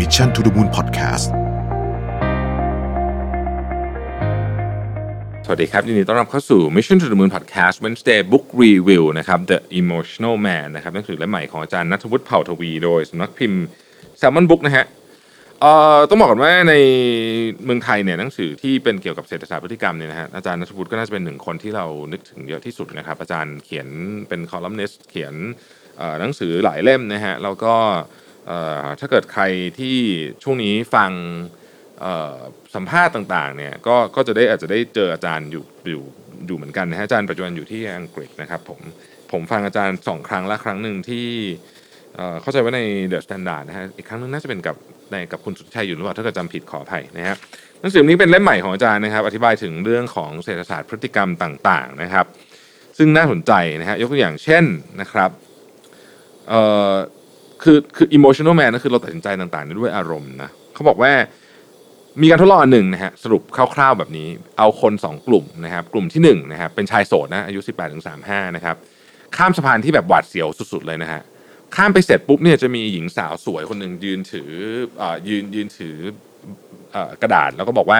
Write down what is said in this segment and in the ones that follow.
Mission to the Moon Podcast สวัสดีครับยินดีต้อนรับเข้าสู่ Mission to the Moon Podcast Wednesday Book Review นะครับ The Emotional Man นะครับหนังสือเล่มใหม่ของอาจารย์นัทวุฒิเผ่าทวี โดยสำนักพิมพ์ Salmon Book นะฮะเอ่อต้องบอกก่อนว่าในเมืองไทยเนี่ยหนังสือที่เป็นเกี่ยวกับเศรษฐศาสตร์พฤติกรรมเนี่ยนะฮะอาจารย์นัทวุฒิก็น่าจะเป็นหนึ่งคนที่เรานึกถึงเยอะที่สุดนะครับ อาจารย์เขียนเป็นคอลัมนิสต์เขียนหนังสือหลายเล่มนะฮะแล้วก็ถ้าเกิดใครที่ช่วงนี้ฟังสัมภาษณ์ต่างๆเนี่ยก็ก็จะได้อาจจะได้เจออาจารย์อยู่อยู่อยู่เหมือนกันนะฮะอาจารย์ปัจจุบันอยู่ที่อังกฤษนะครับผมผมฟังอาจารย์สองครั้งและครั้งหนึ่งที่เข้าใจว่าใน The Standard นะฮะอีกครั้งหนึ่งน่าจะเป็นกับในกับคุณสุทธิชัยอยู่หรือเปล่าถ้าเกิดจำผิดขออภัยนะฮะหนังสือนี้เป็นเล่มใหม่ของอาจารย์นะครับ อธิบายถึงเรื่องของเศรษฐศาสตร์พฤติกรรมต่างๆนะครับ ซึ่งน่าสนใจนะฮะยกตัวอย่างเช่นนะครับเอ่อ คือคือ emotional man ก็คือเราตัดสินใจต่างๆด้วยอารมณ์นะเขาบอกว่ามีการทดลองอันหนึ่งนะฮะสรุปคร่าวๆแบบนี้ เอาคน 2 กลุ่มนะครับ กลุ่มที่1นะครับเป็นชายโสดนะอายุ 18ถึง35 นะครับ ข้ามสะพานที่แบบหวาดเสียวสุดๆเลยนะฮะข้ามไปเสร็จปุ๊บเนี่ยจะมีหญิงสาวสวยคนหนึ่งยืนถืออ่อยืนยืนถืออ่อกระดาษแล้วก็บอกว่า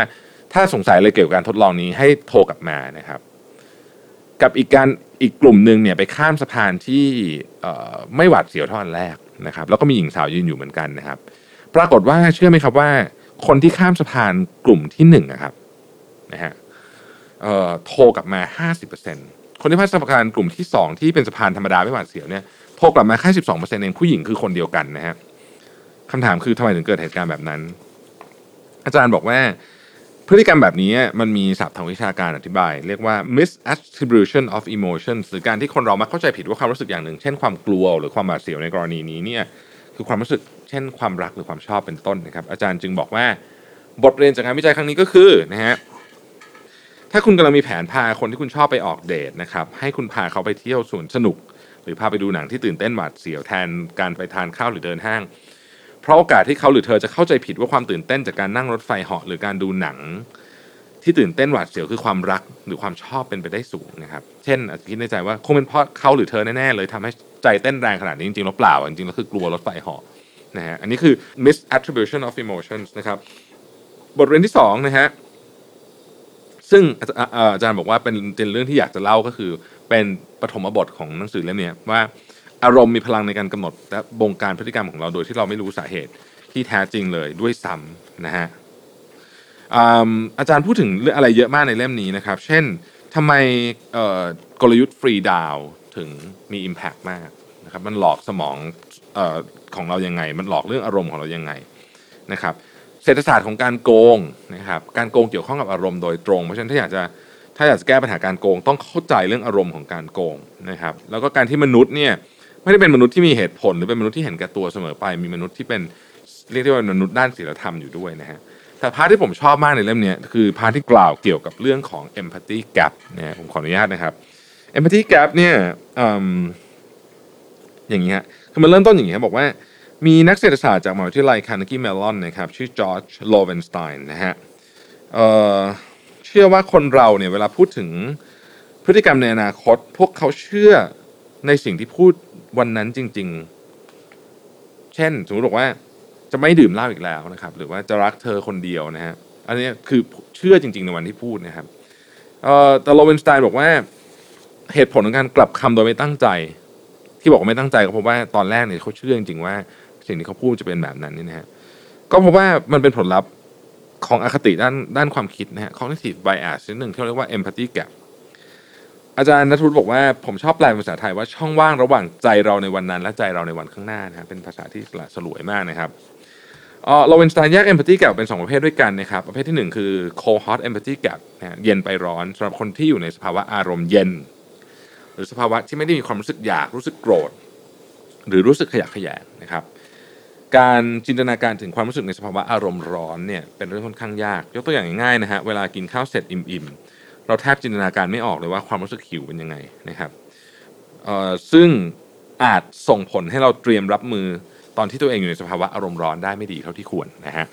ถ้าสงสัยอะไรเกี่ยวกับการทดลองนี้ให้โทรกลับมานะครับ กับอีกการอีกกลุ่มหนึ่งเนี่ยไปข้ามสะพานที่อ่อไม่หวาดเสียวเท่าอันแรก นะครับแล้วก็มีหญิงสาวยืนอยู่เหมือนกันนะครับ ปรากฏว่าเชื่อไหมครับว่า คนที่ข้ามสะพานกลุ่มที่หนึ่งนะครับนะฮะโทรกลับมา 50%คนที่ข้ามสะพานกลุ่มที่สองที่เป็นสะพานธรรมดาไม่หวาดเสียวเนี่ยโทรกลับมาแค่12%เองผู้หญิงคือคนเดียวกันนะฮะคำถามคือทำไมถึงเกิดเหตุการณ์แบบนั้น อาจารย์บอกว่า พฤติกรรมแบบนี้มันมีศัพท์ทางวิชาการอธิบาย เรียกว่า misattribution of emotions หรือการที่คนเรามักเข้าใจผิดว่าความรู้สึกอย่างหนึ่ง เช่นความกลัวหรือความหวาดเสียวในกรณีนี้เนี่ยคือความรู้สึกเช่นความรักหรือความชอบเป็นต้นนะครับ อาจารย์จึงบอกว่าบทเรียนจากการวิจัยครั้งนี้ก็คือนะฮะถ้าคุณกำลังมีแผนพาคนที่คุณชอบไปออกเดทนะครับให้คุณพาเขาไปเที่ยวสวนสนุก หรือพาไปดูหนังที่ตื่นเต้นหวาดเสียวแทนการไปทานข้าวหรือเดินห้าง ราะโอกาสที่เขาหรือเธอจะเข้าใจผิดว่าความตื่นเต้นจากการนั่งรถไฟเหาะหรือการดูหนัง ที่ตื่นเต้นหวาดเสียวคือความรักหรือความชอบเป็นไปได้สูงนะครับ เช่นอาจจะคิดในใจว่าคงเป็นเพราะเขาหรือเธอแน่ๆเลยทำให้ใจเต้นแรงขนาดนี้จริงๆแล้วเปล่า จริงๆแล้วคือกลัวรถไฟเหาะนะฮะอันนี้คือ misattribution of emotions นะครับบทเรียนที่สองนะฮะซึ่งอาจอ่าจารย์บอกว่าเป็นเป็นเรื่องที่อยากจะเล่าก็คือ เป็นปฐมบทของหนังสือเล่มเนี้ยว่า อารมณ์มีพลังในการกำหนดและบงการพฤติกรรมของเราโดยที่เราไม่รู้สาเหตุที่แท้จริงเลยด้วยซ้ำนะฮะอาจารย์พูดถึงเรื่องอะไรเยอะมากในเล่มนี้นะครับ เช่นทำไมกลยุทธ์ฟรีดาวถึงมี Impact มากนะครับมันหลอกสมองออของเรายังไง มันหลอกเรื่องอารมณ์ของเรายังไงนะครับเศรษฐศาสตร์ของการโกงนะครับการโกงเกี่ยวข้องกับอารมณ์โดยตรง เพราะฉะนั้นถ้าอยากจะถ้าอยากจะแก้ปัญหาการโกง ต้องเข้าใจเรื่องอารมณ์ของการโกงนะครับแล้วก็การที่มนุษย์เนี่ย ไม่ได้เป็นมนุษย์ที่มีเหตุผล หรือเป็นมนุษย์ที่เห็นแก่ตัวเสมอไป มีมนุษย์ที่เป็นเรียกได้ว่ามนุษย์ด้านศีลธรรมอยู่ด้วยนะฮะแต่ part ที่ผมชอบมากในเล่มนี้คือ part ที่กล่าวเกี่ยวกับเรื่องของ empathy gap เนี่ยผมขออนุญาตนะครับ empathy gap เนี่ยอย่างนี้ฮะคือมันเริ่มต้นอย่างนี้ครับบอกว่ามีนักเศรษฐศาสตร์จากมหาวิทยาลัย Carnegie Mellon นะครับชื่อ George Loewenstein นะฮะเชื่อว่าคนเราเนี่ยเวลาพูดถึงพฤติกรรมในอนาคต พวกเขาเชื่อในสิ่งที่พูด วันนั้นจริง ๆ เช่น สมมติบอกว่าจะไม่ดื่มเหล้าอีกแล้วนะครับ หรือว่าจะรักเธอคนเดียวนะฮะอันนี้คือเชื่อจริง ๆ ในวันที่พูดนะครับเอ่อแต่ Loewenstein บอกว่าเหตุผลของการกลับคำโดยไม่ตั้งใจ ที่บอกว่าไม่ตั้งใจก็เพราะว่าตอนแรกเนี่ยเขาเชื่อจริงๆว่า สิ่งที่เขาพูดจะเป็นแบบนั้นนี่นะฮะก็เพราะว่ามันเป็นผลลัพธ์ของอคติด้านด้านความคิดนะฮะ cognitive bias ชนิดหนึ่งที่เรียกว่า empathy gap อาจารย์นัทวุฒิบอกว่าผมชอบแปลเป็นภาษาไทยว่าช่องว่างระหว่างใจเราในวันนั้น และใจเราในวันข้างหน้านะฮะเป็นภาษาที่สละสลวยมากนะครับเออโรเวนสไตน์แยก empathy gap เป็น 2 ประเภทด้วยกันนะครับประเภทที่ 1 คือ cold hot empathy gap นะฮะเย็นไปร้อนสำหรับคนที่อยู่ในสภาวะอารมณ์เย็น หรือสภาวะที่ไม่ได้มีความรู้สึกอยากรู้สึกโกรธ หรือรู้สึกขยะแขยงนะครับ การจินตนาการถึงความรู้สึกในสภาวะอารมณ์ร้อนเนี่ยเป็นเรื่องค่อนข้างยาก ยกตัวอย่างง่ายๆนะฮะเวลากินข้าวเสร็จอิ่มๆ เราแทบจินตนาการไม่ออกเลยว่าความรู้สึกหิวเป็นยังไงนะครับซึ่งอาจส่งผลให้เราเตรียมรับมือตอนที่ตัวเองอยู่ในสภาวะอารมณ์ร้อนได้ไม่ดีเท่าที่ควรนะฮะ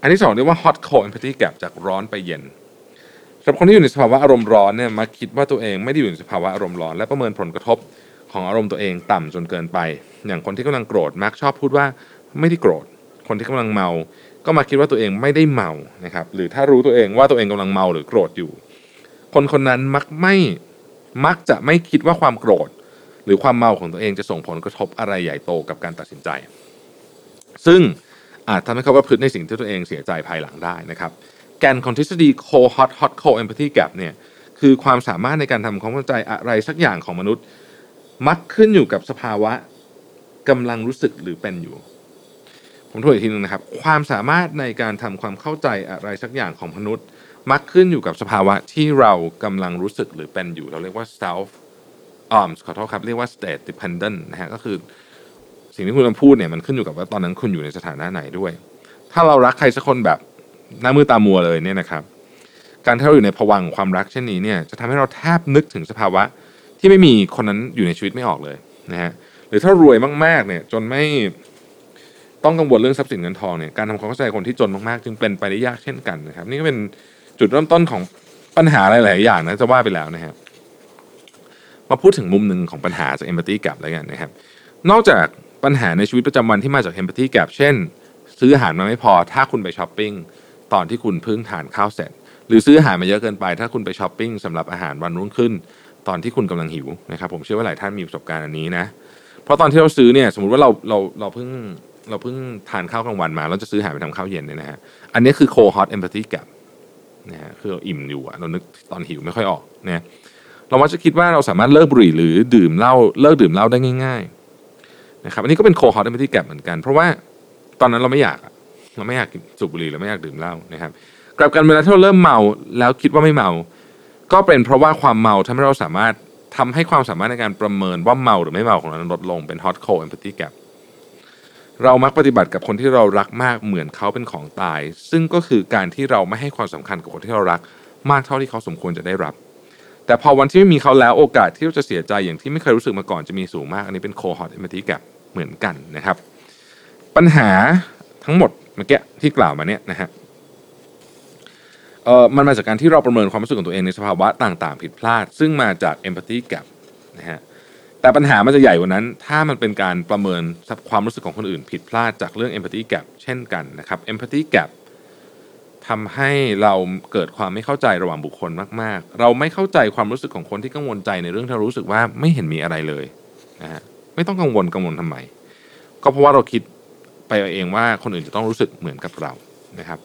อันที่สองเรียกว่า hot cold empathy gap จากร้อนไปเย็นสำหรับคนที่อยู่ในสภาวะอารมณ์ร้อนเนี่ยมักคิดว่าตัวเองไม่ได้อยู่ในสภาวะอารมณ์ร้อน และประเมินผลกระทบของอารมณ์ตัวเองต่ำจนเกินไป อย่างคนที่กำลังโกรธมักชอบพูดว่าไม่ได้โกรธ คนที่กำลังเมา ก็มาคิดว่าตัวเองไม่ได้เมานะครับ หรือถ้ารู้ตัวเองว่าตัวเองกำลังเมาหรือโกรธอยู่ คนคนนั้นมักไม่มักจะไม่คิดว่าความโกรธ หรือความเมาของตัวเองจะส่งผลกระทบอะไรใหญ่โตกับการตัดสินใจ ซึ่งอาจทำให้เขาประพฤติในสิ่งที่ตัวเองเสียใจภายหลังได้นะครับ แกนของทฤษฎี co hot hot co empathy gap เนี่ยคือความสามารถในการทำความเข้าใจอะไรสักอย่างของมนุษย์ มักขึ้นอยู่กับสภาวะกำลังรู้สึกหรือเป็นอยู่ ผมทวนอีกทีนึงนะครับ ความสามารถในการทำความเข้าใจอะไรสักอย่างของมนุษย์ มักขึ้นอยู่กับสภาวะที่เรากำลังรู้สึกหรือเป็นอยู่ เราเรียกว่า self อ่าขอโทษครับ เรียกว่า state dependent นะฮะก็คือ สิ่งที่คุณกำลังพูดเนี่ยมันขึ้นอยู่กับว่าตอนนั้นคุณอยู่ในสถานะไหนด้วย ถ้าเรารักใครสักคนแบบหน้ามือตามัวเลยเนี่ยนะครับ การที่เราอยู่ในภวังค์ความรักเช่นนี้เนี่ยจะทำให้เราแทบนึกถึงสภาวะที่ไม่มีคนนั้นอยู่ในชีวิตไม่ออกเลยนะฮะหรือถ้ารวยมากๆเนี่ยจนไม่ ต้องกังวลเรื่องทรัพย์สินเงินทองเนี่ยการทำความเข้าใจคนที่จนมากๆ จึงเป็นไปได้ยากเช่นกันนะครับ นี่ก็เป็นจุดเริ่มต้นของปัญหาหลายๆอย่างนะจะว่าไปแล้วนะครับมาพูดถึงมุมหนึ่งของปัญหาจาก empathy gap แล้วกันนะครับ นอกจากปัญหาในชีวิตประจำวันที่มาจาก empathy gap เช่น ซื้ออาหารมาไม่พอถ้าคุณไปช้อปปิ้งตอนที่คุณเพิ่งทานข้าวเสร็จ หรือซื้ออาหารมาเยอะเกินไป ถ้าคุณไปช้อปปิ้งสำหรับอาหารวันรุ่งขึ้น ตอนที่คุณกำลังหิวนะครับ ผมเชื่อว่าหลายท่านมีประสบการณ์อันนี้นะเพราะตอนที่เราซื้อเนี่ยสมมติว่าเราเราเราเพิ่ง เราเพิ่งทานข้าวกลางวันมาเราจะซื้ออาหารไปทำข้าวเย็นเนี่ยนะฮะอันนี้คือ cohort empathy gap นะฮะคือเราอิ่มอยู่อะเรานึกตอนหิวไม่ค่อยออกเนี่ยเรามักจะคิดว่าเราสามารถเลิกบุหรี่หรือดื่มเหล้าเลิกดื่มเหล้าได้ง่าย ๆ นะครับ อันนี้ก็เป็น cohort empathy gap เหมือนกัน เพราะว่าตอนนั้นเราไม่อยากอะเราไม่อยากสูบบุหรี่เราไม่อยากดื่มเหล้านะครับกลับกันเวลาที่เราเริ่มเมาแล้วคิดว่าไม่เมา ก็เป็นเพราะว่าความเมาทำให้เราสามารถทำให้ความสามารถในการประเมินว่าเมาหรือไม่เมาของเราลดลงเป็น hot cold empathy gap เรามักปฏิบัติกับคนที่เรารักมากเหมือนเขาเป็นของตาย ซึ่งก็คือการที่เราไม่ให้ความสำคัญกับคนที่เรารัก มากเท่าที่เขาสมควรจะได้รับ แต่พอวันที่ไม่มีเขาแล้วโอกาสที่เราจะเสียใจอย่างที่ไม่เคยรู้สึกมาก่อนจะมีสูงมาก อันนี้เป็น cohort empathy gap เหมือนกันนะครับ ปัญหาทั้งหมดเมื่อกี้ที่กล่าวมาเนี่ยนะฮะเออมันมาจากการที่เราประเมินความรู้สึกของตัวเองในสภาวะต่าง ๆ ผิดพลาด ซึ่งมาจาก empathy gap นะฮะ แต่ปัญหามันจะใหญ่กว่านั้น ถ้ามันเป็นการประเมินความรู้สึกของคนอื่น ผิดพลาดจากเรื่อง empathy gap เช่นกันนะครับ empathy gap ทำให้เราเกิดความไม่เข้าใจระหว่างบุคคลมาก ๆ เราไม่เข้าใจความรู้สึกของคนที่กังวลใจในเรื่องที่รู้สึกว่าไม่เห็นมีอะไรเลยนะฮะไม่ต้องกังวลกังวลทำไม ก็เพราะว่าเราคิดไปเองว่าคนอื่นจะต้องรู้สึกเหมือนกับเรานะครับ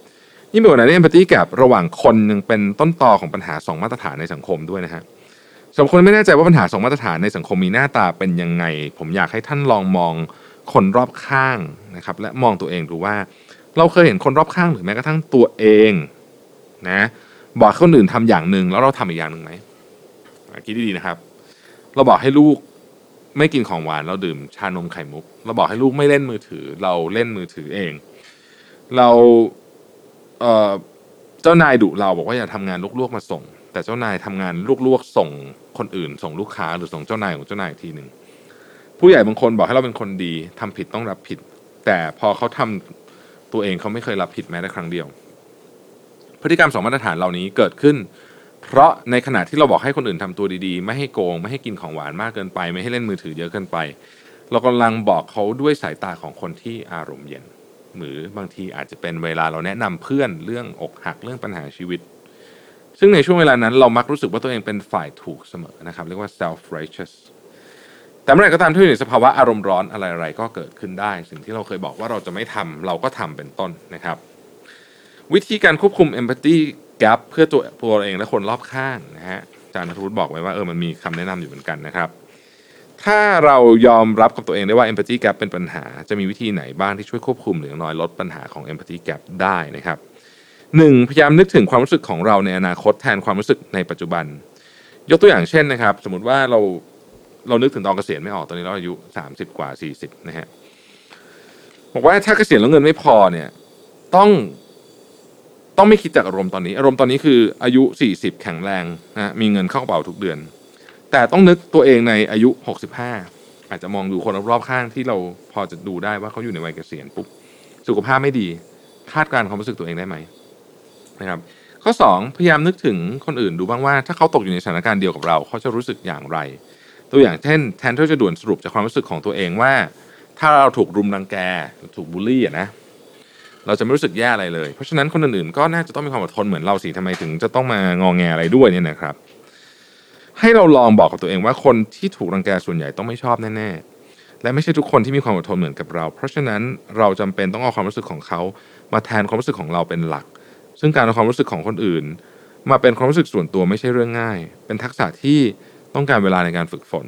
ยิ่งไปกว่านั้น empathy gap ระหว่างคนยังเป็นต้นตอของปัญหา 2 มาตรฐานในสังคมด้วยนะฮะ สำหรับคนไม่แน่ใจว่าปัญหา2มาตรฐานในสังคมมีหน้าตาเป็นยังไง ผมอยากให้ท่านลองมองคนรอบข้างนะครับ และมองตัวเองดูว่า เราเคยเห็นคนรอบข้างหรือแม้กระทั่งตัวเองนะบอกคนอื่นทำอย่างหนึ่งแล้วเราทำอีกอย่างหนึ่งไหมคิดดีๆนะครับ เราบอกให้ลูกไม่กินของหวานเราดื่มชานมไข่มุก เราบอกให้ลูกไม่เล่นมือถือ เราเล่นมือถือเอง เราเจ้านายดุเราบอกว่าอย่าทำงานลวกๆมาส่ง แต่เจ้านายทำงานลวกๆส่งคนอื่น ส่งลูกค้าหรือส่งเจ้านายของเจ้านายอีกทีหนึ่งผู้ใหญ่บางคนบอกให้เราเป็นคนดีทำผิดต้องรับผิด แต่พอเขาทำตัวเองเขาไม่เคยรับผิดแม้แต่ครั้งเดียว พฤติกรรมสองมาตรฐานเหล่านี้เกิดขึ้น เพราะในขณะที่เราบอกให้คนอื่นทำตัวดีๆ ไม่ให้โกง ไม่ให้กินของหวานมากเกินไป ไม่ให้เล่นมือถือเยอะเกินไป เรากำลังบอกเขาด้วยสายตาของคนที่อารมณ์เย็น หรือบางทีอาจจะเป็นเวลาเราแนะนำเพื่อนเรื่องอกหักเรื่องปัญหาชีวิต ซึ่งในช่วงเวลานั้นเรามักรู้สึกว่าตัวเองเป็นฝ่ายถูกเสมอนะครับเรียกว่า self righteous แต่เมื่อไหร่ก็ตามที่อยู่ในสภาวะอารมณ์ร้อนอะไรๆก็เกิดขึ้นได้ สิ่งที่เราเคยบอกว่าเราจะไม่ทำเราก็ทำเป็นต้นนะครับ วิธีการควบคุม empathy gap เพื่อตัวตัวเราเองและคนรอบข้างนะฮะอาจารย์นทวุฒิบอกไว้ว่าเออมันมีคำแนะนำอยู่เหมือนกันนะครับ ถ้าเรายอมรับกับตัวเองได้ว่า empathy gap เป็นปัญหา จะมีวิธีไหนบ้างที่ช่วยควบคุมหรืออย่างน้อยลดปัญหาของ empathy gap ได้นะครับ หนึ่งพยายามนึกถึงความรู้สึกของเราในอนาคตแทนความรู้สึกในปัจจุบัน ยกตัวอย่างเช่นนะครับ สมมติว่าเราเรานึกถึงตอนเกษียณไม่ออกตอนนี้เราอายุสามสิบกว่าสี่สิบนะฮะบอกว่าถ้าเกษียณแล้วเงินไม่พอเนี่ยต้องต้องไม่คิดจากอารมณ์ตอนนี้อารมณ์ตอนนี้คืออายุสี่สิบแข็งแรงนะมีเงินเข้ากระเป๋าทุกเดือน แต่ต้องนึกตัวเองในอายุหกสิบห้าอาจจะมองดูคนรอบๆข้างที่เราพอจะดูได้ว่าเขาอยู่ในวัยเกษียณปุ๊บสุขภาพไม่ดีคาดการณ์ความรู้สึกตัวเองได้ไหม นะครับข้อสองพยายามนึกถึงคนอื่นดูบ้างว่า ถ้าเขาตกอยู่ในสถานการณ์เดียวกับเรา เขาจะรู้สึกอย่างไร ตัวอย่างเช่นแทนที่จะด่วนสรุปจากความรู้สึกของตัวเองว่า ถ้าเราถูกรุมรังแกถูกบูลลี่นะเราจะไม่รู้สึกแย่อะไรเลย เพราะฉะนั้นคนอื่นๆก็น่าจะต้องมีความอดทนเหมือนเราสิทำไมถึงจะต้องมางองแงอะไรด้วยเนี่ยนะครับ ให้เราลองบอกกับตัวเองว่าคนที่ถูกรังแกส่วนใหญ่ต้องไม่ชอบแน่ๆและไม่ใช่ทุกคนที่มีความอดทนเหมือนกับเรา เพราะฉะนั้นเราจำเป็นต้องเอาความรู้สึกของเขา มาแทนความรู้สึกของเราเป็นหลัก ซึ่งการเอาความรู้สึกของคนอื่น มาเป็นความรู้สึกส่วนตัวไม่ใช่เรื่องง่าย เป็นทักษะที่ต้องการเวลาในการฝึกฝน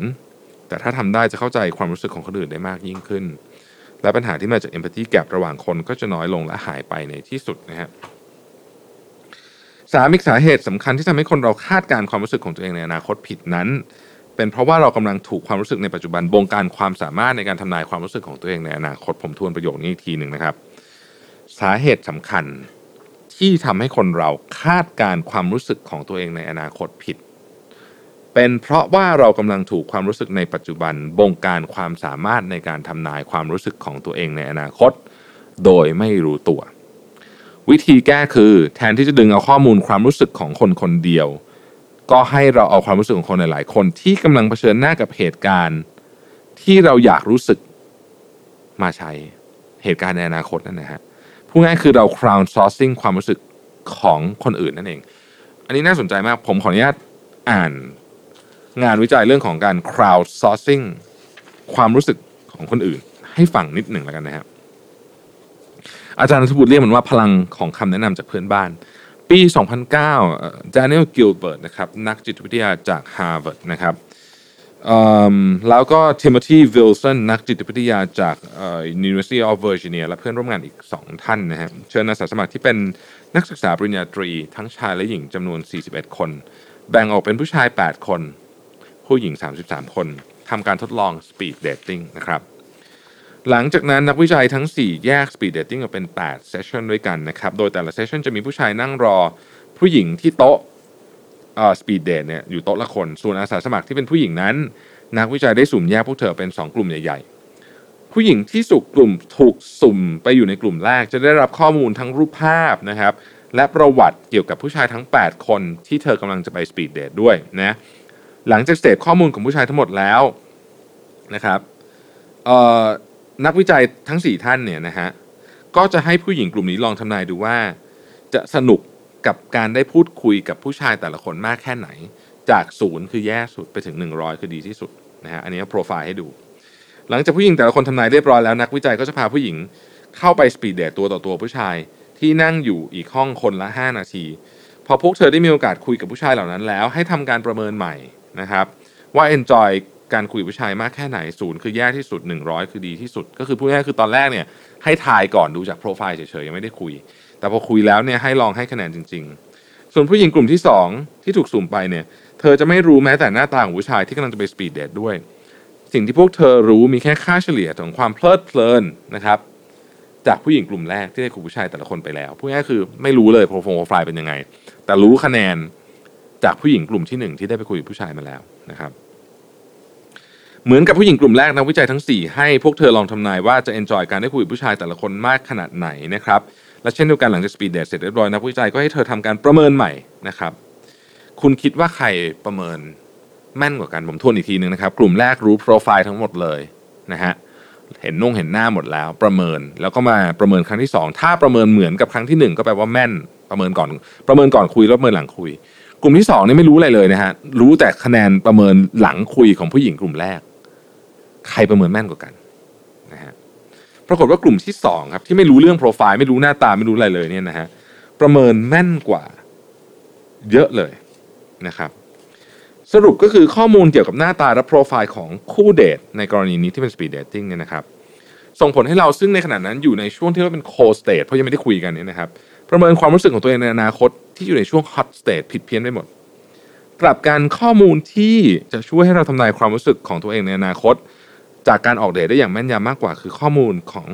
แต่ถ้าทำได้จะเข้าใจความรู้สึกของคนอื่นได้มากยิ่งขึ้น และปัญหาที่มาจาก empathy gap ระหว่างคนก็จะน้อยลงและหายไปในที่สุดนะฮะสามอีกสาเหตุสำคัญที่ทำให้คนเราคาดการณ์ความรู้สึกของตัวเองในอนาคตผิดนั้น เป็นเพราะว่าเรากำลังถูกความรู้สึกในปัจจุบันบงการความสามารถในการทำนายความรู้สึกของตัวเองในอนาคตผมทวนประโยคนี้อีกทีหนึ่งนะครับ สาเหตุสำคัญ ที่ทำให้คนเราคาดการความรู้สึกของตัวเองในอนาคตผิด เป็นเพราะว่าเรากำลังถูกความรู้สึกในปัจจุบันบงการความสามารถในการทำนายความรู้สึกของตัวเองในอนาคต โดยไม่รู้ตัว วิธีแก้คือแทนที่จะดึงเอาข้อมูลความรู้สึกของคนคนเดียว ก็ให้เราเอาความรู้สึกของคนหลายๆ คนที่กำลังเผชิญหน้ากับเหตุการณ์ ที่เราอยากรู้สึกมาใช้เหตุการณ์ในอนาคตนั่นนะฮะ พูดง่ายคือเรา crowd sourcing ความรู้สึกของคนอื่นนั่นเอง อันนี้น่าสนใจมากผมขออนุญาตอ่านงานวิจัยเรื่องของการ crowd sourcing ความรู้สึกของคนอื่น ให้ฟังนิดหนึ่งแล้วกันนะครับอาจารย์นัทบุตรเรียกมันว่าพลังของคำแนะนำจากเพื่อนบ้าน ปี 2009 Daniel Gilbert นะครับนักจิตวิทยาจาก Harvard นะครับ แล้วก็ Timothy Wilson นักจิตวิทยาจาก University of Virginia และเพื่อนร่วมงานอีก 2 ท่านนะฮะเชิญอาสาสมัครที่เป็นนักศึกษาปริญญาตรีทั้งชายและหญิงจำนวน 41 คน แบ่งออกเป็นผู้ชาย 8 คน ผู้หญิง 33 คนทำการทดลอง Speed Dating นะครับ หลังจากนั้นนักวิจัยทั้ง 4 แยก Speed Dating ออกเป็น 8 session ด้วยกันนะครับ โดยแต่ละ session จะมีผู้ชายนั่งรอผู้หญิงที่โต๊ะ speed date เนี่ยอยู่โต๊ะละคน ส่วนอาสาสมัครที่เป็นผู้หญิงนั้น นักวิจัยได้สุ่มแยกพวกเธอเป็น 2 กลุ่มใหญ่ ๆ ผู้หญิงที่สุ่มกลุ่มถูกสุ่มไปอยู่ในกลุ่มแรก จะได้รับข้อมูลทั้งรูปภาพนะครับ และประวัติเกี่ยวกับผู้ชายทั้ง 8 คนที่เธอกำลังจะไป speed date ด้วยนะหลังจากเสพข้อมูลของผู้ชายทั้งหมดแล้วนะครับนักวิจัยทั้ง 4 ท่านเนี่ยนะฮะก็จะให้ผู้หญิงกลุ่มนี้ลองทำนายดูว่า จะสนุก กับการได้พูดคุยกับผู้ชายแต่ละคนมากแค่ไหน จากศูนย์คือแย่สุดไปถึง 100 คือดีที่สุดนะฮะอันนี้โปรไฟล์ให้ดู หลังจากผู้หญิงแต่ละคนทำนายเรียบร้อยแล้วนักวิจัยก็จะพาผู้หญิงเข้าไปสปีดเดทตัวต่อตัวผู้ชายที่นั่งอยู่อีกห้องคนละ 5 นาที พอพวกเธอได้มีโอกาสคุยกับผู้ชายเหล่านั้นแล้ว ให้ทำการประเมินใหม่นะครับว่า enjoy การคุยผู้ชายมากแค่ไหนศูนย์คือแย่ที่สุด 100 คือดีที่สุด ก็คือพูดง่ายคือตอนแรกเนี่ยให้ทายก่อนดูจากโปรไฟล์เฉยๆยังไม่ได้คุย แต่พอคุยแล้วเนี่ยให้ลองให้คะแนนจริง ๆ ส่วนผู้หญิงกลุ่มที่ 2 ที่ถูกสุ่มไปเนี่ย เธอจะไม่รู้แม้แต่หน้าตาของผู้ชายที่กำลังจะไปสปีดเดทด้วย สิ่งที่พวกเธอรู้มีแค่ค่าเฉลี่ยของความเพลิดเพลินนะครับจากผู้หญิงกลุ่มแรกที่ได้คุยผู้ชายแต่ละคนไปแล้วพูดง่ายคือไม่รู้เลยโปรไฟล์เป็นยังไง แต่รู้คะแนนจากผู้หญิงกลุ่มที่1ที่ได้ไปคุยกับผู้ชายมาแล้วนะครับ เหมือนกับผู้หญิงกลุ่มแรกนักวิจัยทั้ง 4 ให้พวกเธอลองทำนายว่าจะ enjoy การได้คุยกับผู้ชายแต่ละคนมากขนาดไหนนะครับ และเช่นเดียวกันหลังจาก speed date เสร็จเรียบร้อยนักวิจัยก็ให้เธอทำการประเมินใหม่นะครับ คุณคิดว่าใครประเมินแม่นกว่ากันผมทวนอีกทีนึงนะครับ กลุ่มแรกรู้โปรไฟล์ทั้งหมดเลยนะฮะเห็นนุ่งเห็นหน้าหมดแล้ว ประเมินแล้วก็มาประเมินครั้งที่ 2 ถ้าประเมินเหมือนกับครั้งที่ 1 ก็แปลว่าแม่นประเมินก่อน ประเมินก่อนคุยแล้วประเมินหลังคุย กลุ่มที่2นี่ไม่รู้อะไรเลยนะฮะรู้แต่คะแนนประเมินหลังคุยของผู้หญิงกลุ่มแรก ใครประเมินแม่นกว่ากัน ปรากฏว่ากลุ่มที่2ครับที่ไม่รู้เรื่องโปรไฟล์ไม่รู้หน้าตาไม่รู้อะไรเลยเนี่ยนะฮะประเมินแม่นกว่าเยอะเลยนะครับ สรุปก็คือข้อมูลเกี่ยวกับหน้าตาและโปรไฟล์ของคู่เดทในกรณีนี้ที่เป็น speed dating เนี่ยนะครับส่งผลให้เราซึ่งในขณะนั้นอยู่ในช่วงที่เรียกว่าเป็น cold state เพราะยังไม่ได้คุยกันเนี่ยนะครับ ประเมินความรู้สึกของตัวเองในอนาคตที่อยู่ในช่วง hot state ผิดเพี้ยนไปหมด กลับกันข้อมูลที่จะช่วยให้เราทำนายความรู้สึกของตัวเองในอนาคต จากการออกเดทได้อย่างแม่นยำมากกว่า คือข้อมูลของ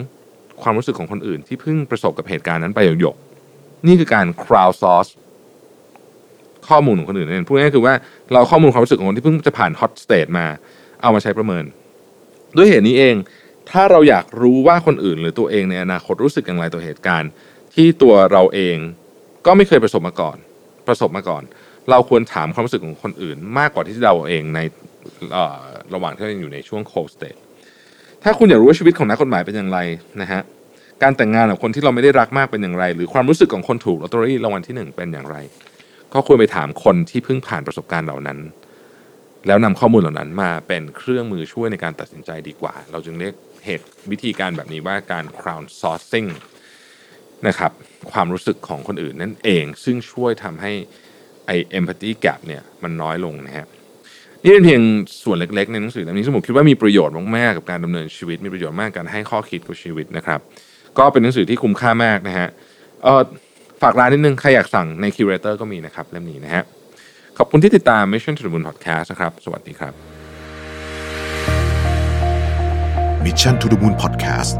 ความรู้สึกของคนอื่น ที่เพิ่งประสบกับเหตุการณ์นั้นไปหยกๆนี่คือการ crowd source ข้อมูลของคนอื่นนั่นพูดง่ายๆคือว่าเราข้อมูลความรู้สึกของคนที่เพิ่งจะผ่าน hot state มา เอามาใช้ประเมิน ด้วยเหตุนี้เอง ถ้าเราอยากรู้ว่าคนอื่น หรือตัวเองในอนาคตรู้สึกอย่างไรต่อเหตุการณ์ ที่ตัวเราเองก็ไม่เคยประสบมาก่อน ประสบมาก่อน เราควรถามความรู้สึกของคนอื่น มากกว่าที่เราเองใน ระหว่างที่เราอยู่ในช่วงโคสเต e ถ้าคุณอยากรู้ว่าชีวิตของนักกฎหมายเป็นอย่างไรนะฮะการแต่งงานกับคนที่เราไม่ได้รักมากเป็นอย่างไร หรือความรู้สึกของคนถูกลอตเตอรี่รางวัลที่หนึ่งเป็นอย่างไร ก็ควรไปถามคนที่เพิ่งผ่านประสบการณ์เหล่านั้น แล้วนำข้อมูลเหล่านั้นมาเป็นเครื่องมือช่วยในการตัดสินใจดีกว่า เราจึงเรียกเหตุวิธีการแบบนี้ว่าการ crowd sourcing นะครับความรู้สึกของคนอื่นนั่นเอง ซึ่งช่วยทำให้ไอ empathy gap เนี่ยมันน้อยลงนะฮะ นี่เป็นเพียงส่วนเล็กๆ ในหนังสือเล่มนี้ซึ่งผมคิดว่ามีประโยชน์มากๆกับการดำเนินชีวิต มีประโยชน์มากการให้ข้อคิดกับชีวิตนะครับ ก็เป็นหนังสือที่คุ้มค่ามากนะฮะเออฝากร้านนิดนึงใครอยากสั่งใน Curator ก็มีนะครับเล่มนี้นะฮะขอบคุณที่ติดตาม Mission to the Moon Podcast นะครับ สวัสดีครับ Mission to the Moon Podcast